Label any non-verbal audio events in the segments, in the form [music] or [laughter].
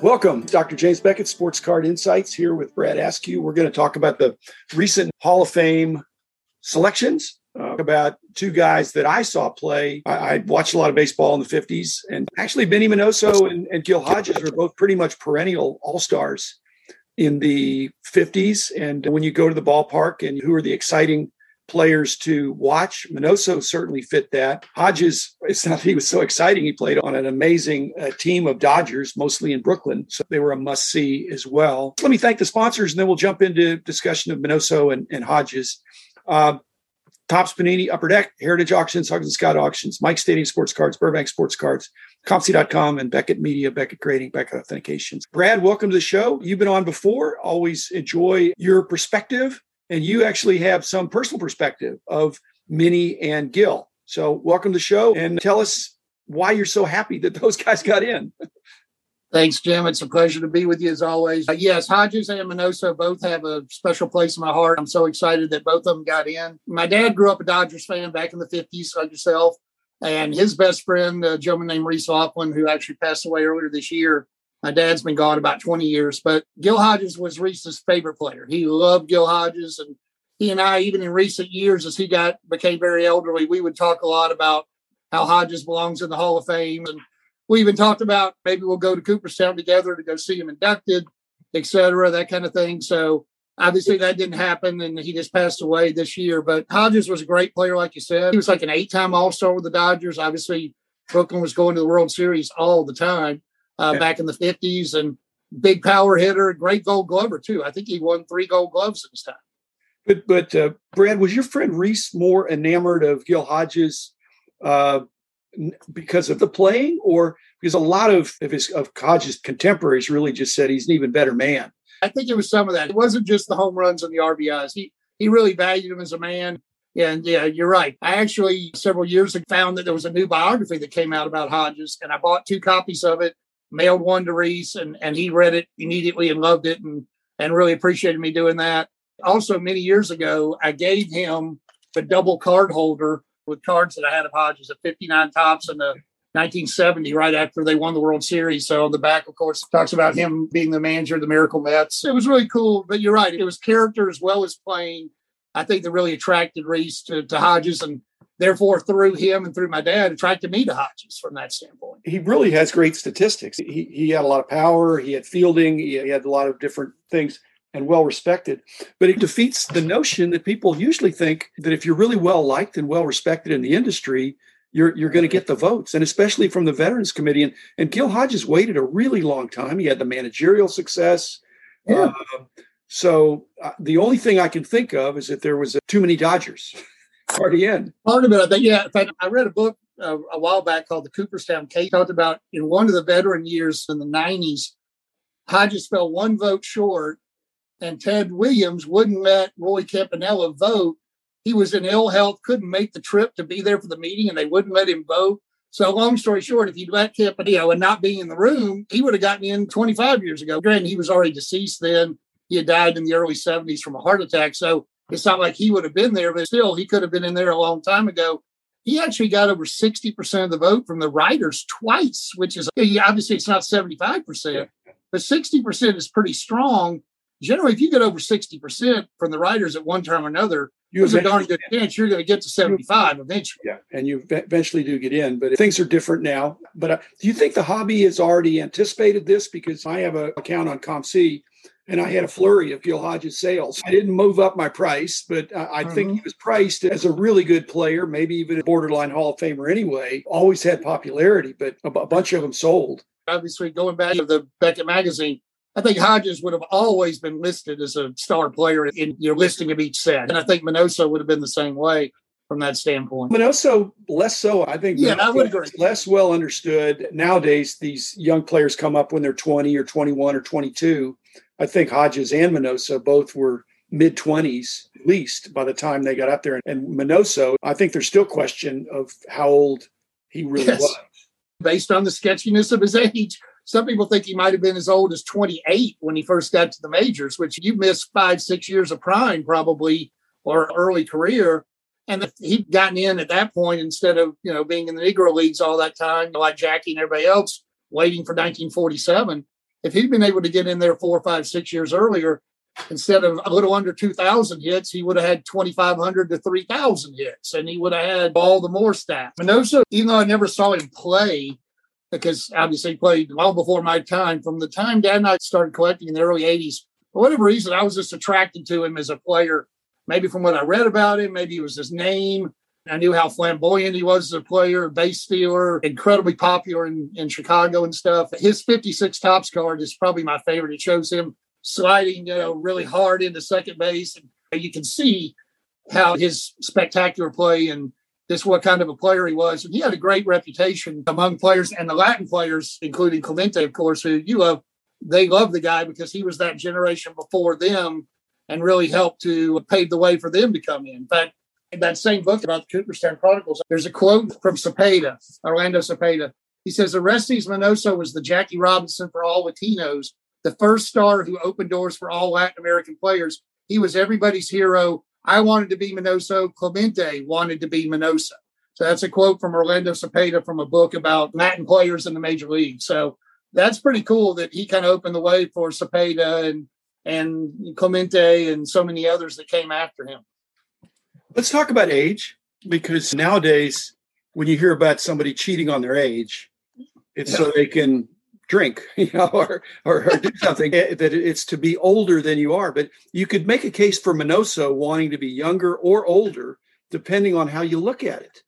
Welcome, Dr. James Beckett, Sports Card Insights, here with Brad Askew. We're going to talk about the recent Hall of Fame selections, uh, about two guys that I saw play. I, I, watched a lot of baseball in the 50s, and actually, Minnie Minoso and, and Gil Hodges were both pretty much perennial all stars in the 50s. And when you go to the ballpark and who are the exciting players to watch. Minoso certainly fit that. Hodges, it's not he was so exciting. He played on an amazing uh, team of Dodgers, mostly in Brooklyn. So they were a must see as well. Let me thank the sponsors and then we'll jump into discussion of Minoso and, and Hodges. Uh, Topps Panini, Upper Deck, Heritage Auctions, Huggins and Scott Auctions, Mike Stadium Sports Cards, Burbank Sports Cards, COMC.com, and Beckett Media, Beckett Grading, Beckett Authentications. Brad, welcome to the show. You've been on before. Always enjoy your perspective and you actually have some personal perspective of Minnie and Gil. So, welcome to the show and tell us why you're so happy that those [laughs] guys got in. Thanks, Jim. It's a pleasure to be with you as always. Uh, yes, Hodges and Minoso both have a special place in my heart. I'm so excited that both of them got in. My dad grew up a Dodgers fan back in the 50s, like yourself. And his best friend, a gentleman named Reese Laughlin, who actually passed away earlier this year, my dad's been gone about 20 years, but Gil Hodges was Reese's favorite player. He loved Gil Hodges, and he and I, even in recent years, as he got became very elderly, we would talk a lot about how Hodges belongs in the Hall of Fame, and we even talked about maybe we'll go to Cooperstown together to go see him inducted, et cetera, that kind of thing. So obviously that didn't happen, and he just passed away this year. But Hodges was a great player, like you said. He was like an eight-time All-Star with the Dodgers. Obviously, Brooklyn was going to the World Series all the time uh, back in the 50s and big power hitter, great gold glover too. I think he won three gold gloves in his time. But, but uh, Brad, was your friend Reese more enamored of Gil Hodges uh, because of the playing, or because a lot of, of his of Hodges contemporaries really just said he's an even better man? I think it was some of that. It wasn't just the home runs and the RBIs. He he really valued him as a man. And yeah, you're right. I actually several years ago found that there was a new biography that came out about Hodges, and I bought two copies of it mailed one to Reese and, and he read it immediately and loved it and, and really appreciated me doing that. Also, many years ago, I gave him the double card holder with cards that I had of Hodges at 59 Topps in the 1970, right after they won the World Series. So on the back, of course, talks about him being the manager of the Miracle Mets. It was really cool. But you're right, it was character as well as playing. I think that really attracted Reese to, to Hodges and therefore through him and through my dad attracted me to Hodges from that standpoint. He really has great statistics. He, he had a lot of power. He had fielding. He, had a lot of different things and well respected. But it defeats the notion that people usually think that if you're really well liked and well respected in the industry, you're you're going to get the votes, and especially from the Veterans Committee. And, and Gil Hodges waited a really long time. He had the managerial success. Yeah. Uh, so uh, the only thing I can think of is that there was uh, too many Dodgers. [laughs] party in. Part of it, I think, yeah. In fact, I read a book uh, a while back called The Cooperstown Case. Talked about in one of the veteran years in the 90s, Hodges fell one vote short, and Ted Williams wouldn't let Roy Campanella vote. He was in ill health, couldn't make the trip to be there for the meeting, and they wouldn't let him vote. So, long story short, if he'd let Campanella and not being in the room, he would have gotten in 25 years ago. Granted, he was already deceased then. He had died in the early 70s from a heart attack. So, it's not like he would have been there, but still, he could have been in there a long time ago. He actually got over 60% of the vote from the writers twice, which is obviously it's not 75%, but 60% is pretty strong. Generally, if you get over 60% from the writers at one time or another, you there's a darn good chance you're going to get to 75 eventually. Yeah, and you eventually do get in, but things are different now. But uh, do you think the hobby has already anticipated this? Because I have an account on COMC and I had a flurry of Gil Hodges sales. I didn't move up my price, but I, mm-hmm. think he was priced as a really good player, maybe even a borderline Hall of Famer anyway. Always had popularity, but a, b- a bunch of them sold. Obviously, going back to the Beckett magazine, I think Hodges would have always been listed as a star player in your listing of each set. And I think Minoso would have been the same way from that standpoint. Minoso, less so. I think yeah, I would agree. less well understood. Nowadays, these young players come up when they're 20 or 21 or 22 I think Hodges and Minoso both were mid 20s at least by the time they got up there. And Minoso, I think there's still question of how old he really yes. was. Based on the sketchiness of his age, some people think he might have been as old as 28 when he first got to the majors, which you missed five, six years of prime probably or early career. And he'd gotten in at that point instead of, you know, being in the Negro Leagues all that time, like Jackie and everybody else, waiting for 1947 if he'd been able to get in there four, five, six years earlier, instead of a little under 2,000 hits, he would have had 2,500 to 3,000 hits, and he would have had all the more stats. Minoso, even though I never saw him play, because obviously he played long before my time, from the time Dad and I started collecting in the early 80s, for whatever reason, I was just attracted to him as a player. Maybe from what I read about him, maybe it was his name. I knew how flamboyant he was as a player, base stealer, incredibly popular in, in Chicago and stuff. His 56 Topps card is probably my favorite. It shows him sliding, you know, really hard into second base. And you can see how his spectacular play and just what kind of a player he was. And he had a great reputation among players and the Latin players, including Clemente, of course, who you love. They love the guy because he was that generation before them and really helped to pave the way for them to come in. In fact, in that same book about the Cooperstown Chronicles, there's a quote from Cepeda, Orlando Cepeda. He says, Aristides Minoso was the Jackie Robinson for all Latinos, the first star who opened doors for all Latin American players. He was everybody's hero. I wanted to be Minoso. Clemente wanted to be Minoso. So that's a quote from Orlando Cepeda from a book about Latin players in the major league. So that's pretty cool that he kind of opened the way for Cepeda and and Clemente and so many others that came after him. Let's talk about age because nowadays, when you hear about somebody cheating on their age, it's so they can drink, [laughs] you know, or, or, or do [laughs] something eh, that it's to be older than you are. But you could make a case for Minoso wanting to be younger or older, depending on how you look at it.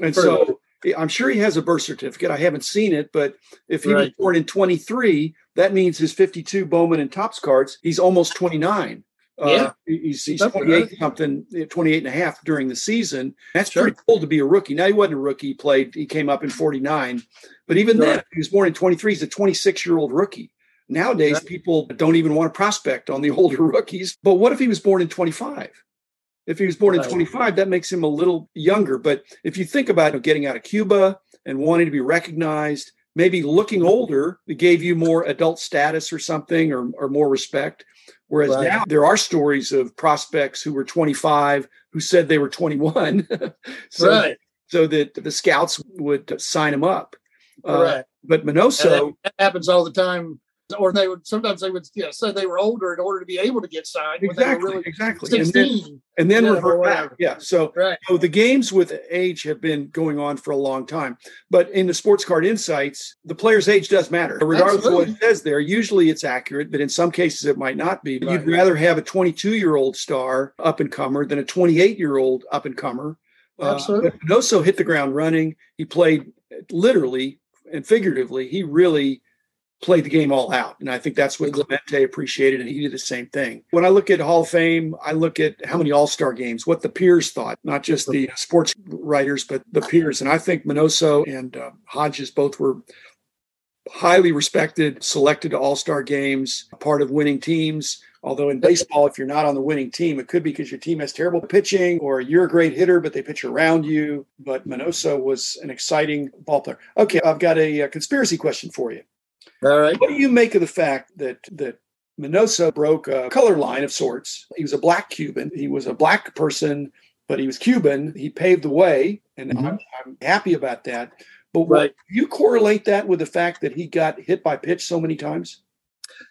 And so I'm sure he has a birth certificate. I haven't seen it, but if he right. was born in 23, that means his 52 Bowman and Topps cards, he's almost 29. Yeah. Uh, he's, he's 28 something, 28 and a half during the season. That's sure. pretty cool to be a rookie. Now, he wasn't a rookie. He played, he came up in 49. But even sure. then, he was born in 23. He's a 26 year old rookie. Nowadays, right. people don't even want to prospect on the [laughs] older rookies. But what if he was born in 25? If he was born right. in 25, that makes him a little younger. But if you think about getting out of Cuba and wanting to be recognized, maybe looking older, it gave you more adult status or something or, or more respect. Whereas right. now there are stories of prospects who were 25 who said they were 21. [laughs] so, right. so that the scouts would sign them up. Uh, right. But Minoso. That, that happens all the time or they would sometimes they would know, say they were older in order to be able to get signed. Exactly, really exactly. 16, and then, and then revert back. Yeah. So, right. so the games with age have been going on for a long time. But in the sports card insights, the player's age does matter. Regardless Absolutely. of what it says there, usually it's accurate, but in some cases it might not be. Right. You'd rather have a 22 year old star up and comer than a 28 year old up and comer. Uh, Absolutely. Uh, Noso hit the ground running. He played literally and figuratively. He really played the game all out. And I think that's what Clemente appreciated, and he did the same thing. When I look at Hall of Fame, I look at how many All Star games, what the peers thought, not just the sports writers, but the peers. And I think Minoso and uh, Hodges both were highly respected, selected to All Star games, part of winning teams. Although in baseball, if you're not on the winning team, it could be because your team has terrible pitching or you're a great hitter, but they pitch around you. But Minoso was an exciting ball player. Okay, I've got a, a conspiracy question for you. All right. What do you make of the fact that that Minoso broke a color line of sorts? He was a black Cuban. He was a black person, but he was Cuban. He paved the way, and mm-hmm. I'm, I'm, happy about that. But right. you correlate that with the fact that he got hit by pitch so many times?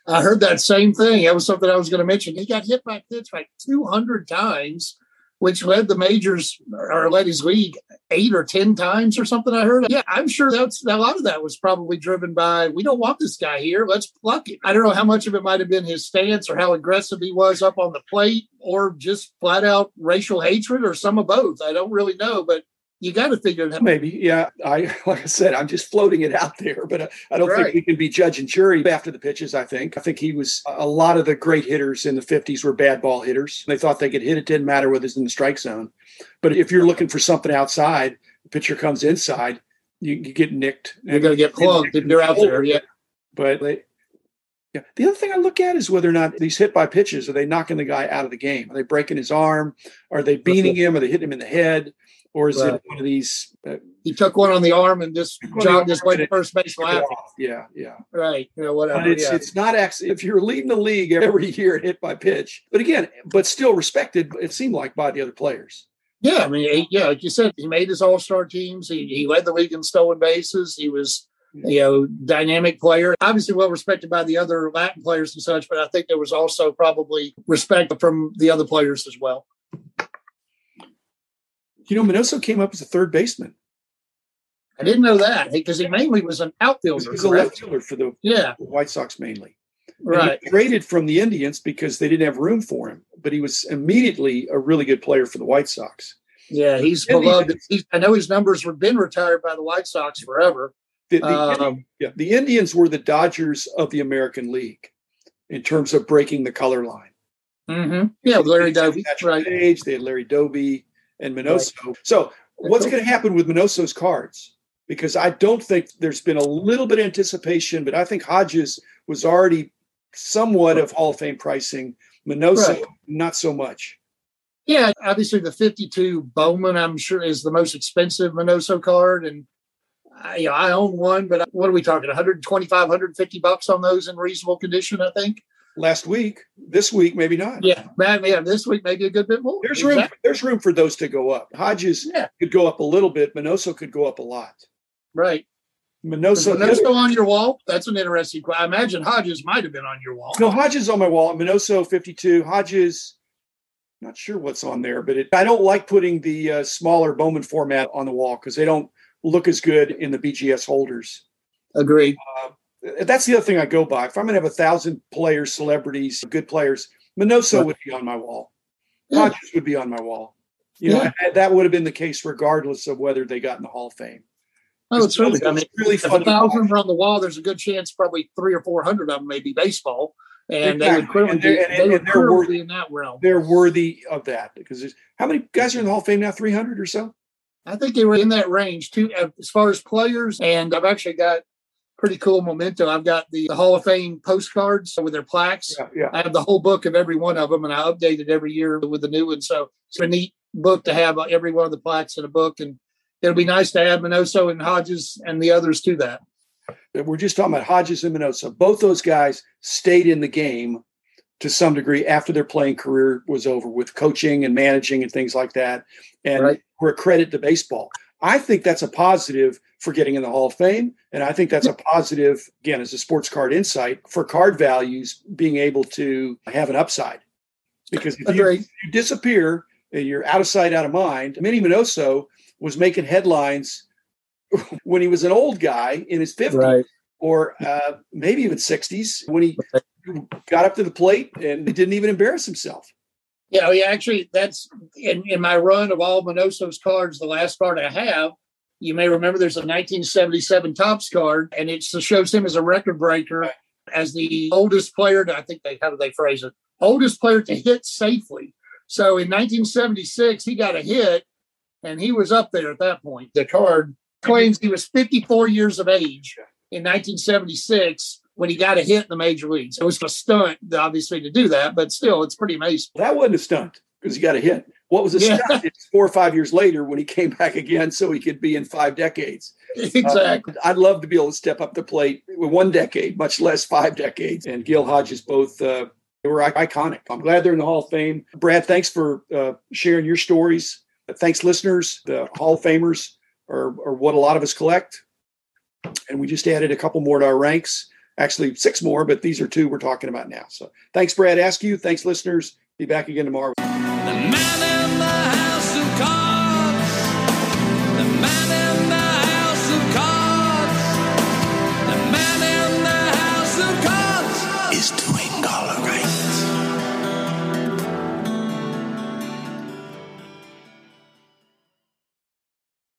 I heard that same thing. That was something I was going to mention. He got hit by pitch like 200 times which led the majors or led his league eight or ten times or something. I heard. Yeah, I'm sure that's a lot of that was probably driven by we don't want this guy here. Let's pluck him. I don't know how much of it might have been his stance or how aggressive he was up on the plate, or just flat out racial hatred, or some of both. I don't really know, but you got to figure it out. Maybe, yeah. I [laughs] like I said, I'm just floating it out there, but I, I don't right. think we can be judge and jury after the pitches. I think I think he was a lot of the great hitters in the 50s were bad ball hitters. They thought they could hit it, didn't matter whether it's in the strike zone. But if you're looking for something outside, the pitcher comes inside, you, you get nicked. You're going to get plugged if you're out there. Yeah. But they, yeah. The other thing I look at is whether or not these hit by pitches are they knocking the guy out of the game? Are they breaking his arm? Are they beating him? Are they hitting him in the head? Or is right. it one of these? Uh, he took one on the arm and just jogged his way to first base laughing. Yeah, yeah. Right. You know, whatever. But it's yeah. it's not actually if you're leading the league every [laughs] year hit by pitch, but again, but still respected. It seemed like by the other players. Yeah, I mean, he, yeah, like you said, he made his All Star teams. He he led the league in stolen bases. He was you know, dynamic player. Obviously, well respected by the other Latin players and such, but I think there was also probably respect from the other players as well. You know, Minoso came up as a third baseman. I didn't know that because he mainly was an outfielder. He was a left fielder for the yeah. White Sox mainly. Right. traded from the Indians because they didn't have room for him, but he was immediately a really good player for the White Sox. Yeah, he's beloved. He's, I know his numbers have been retired by the White Sox forever. The, the, um, yeah, the Indians were the Dodgers of the American League in terms of breaking the color line. Mm-hmm. Yeah, Larry Doby. Right. Age, they had Larry Doby and Minoso. Right. So, what's going to happen with Minoso's cards? Because I don't think there's been a little bit of anticipation, but I think Hodges was already somewhat of Hall of Fame pricing. Minoso, right. not so much. Yeah, obviously the 52 Bowman, I'm sure, is the most expensive Minoso card. And I, you know, I own one, but what are we talking? 125, 150 bucks on those in reasonable condition, I think. Last week, this week, maybe not. Yeah, man, yeah, this week maybe a good bit more. There's exactly. room. There's room for those to go up. Hodges yeah. could go up a little bit. Minoso could go up a lot. Right. Minoso, Minoso on your wall? That's an interesting question. I imagine Hodges might have been on your wall. No, Hodges on my wall. Minoso 52. Hodges, not sure what's on there, but it, I don't like putting the uh, smaller Bowman format on the wall because they don't look as good in the BGS holders. Agreed. Uh, that's the other thing I go by. If I'm going to have a thousand players, celebrities, good players, Minoso right. would be on my wall. Yeah. Hodges would be on my wall. You yeah. know, that would have been the case regardless of whether they got in the Hall of Fame. Oh, it's really, I mean, really if a thousand are on the wall, there's a good chance probably three or four hundred of them may be baseball, and exactly. they would clearly, and they're, and, they would they're worthy in that realm. They're worthy of that because how many guys are in the Hall of Fame now? Three hundred or so. I think they were in that range too, as far as players. And I've actually got pretty cool memento. I've got the, the Hall of Fame postcards with their plaques. Yeah, yeah. I have the whole book of every one of them, and I update it every year with the new one. So it's a neat book to have uh, every one of the plaques in a book and it'll be nice to add Minoso and Hodges and the others to that. We're just talking about Hodges and Minoso. Both those guys stayed in the game to some degree after their playing career was over with coaching and managing and things like that. And right. were a credit to baseball. I think that's a positive for getting in the Hall of Fame. And I think that's a positive, again, as a sports card insight for card values being able to have an upside. Because if you, you disappear and you're out of sight, out of mind, Minnie Minoso was making headlines [laughs] when he was an old guy in his 50s right. or uh, maybe even 60s when he got up to the plate and didn't even embarrass himself. Yeah, oh, yeah, actually, that's in, in my run of all Minoso's cards, the last card I have. You may remember there's a 1977 Topps card, and it shows him as a record breaker, as the oldest player. To, I think they how do they phrase it? Oldest player to hit safely. So in 1976, he got a hit and he was up there at that point. The card claims he was 54 years of age in 1976 when he got a hit in the major leagues. It was a stunt, obviously, to do that, but still, it's pretty amazing. That wasn't a stunt because he got a hit. What was a yeah. stunt? It's four or five years later when he came back again, so he could be in five decades. [laughs] Exactly. Uh, I'd love to be able to step up the plate with one decade, much less five decades. And Gil Hodges both. Uh, they were iconic. I'm glad they're in the Hall of Fame. Brad, thanks for uh, sharing your stories thanks, listeners. The Hall of Famers are, are what a lot of us collect. And we just added a couple more to our ranks. Actually, six more, but these are two we're talking about now. So thanks, Brad Askew. Thanks, listeners. Be back again tomorrow.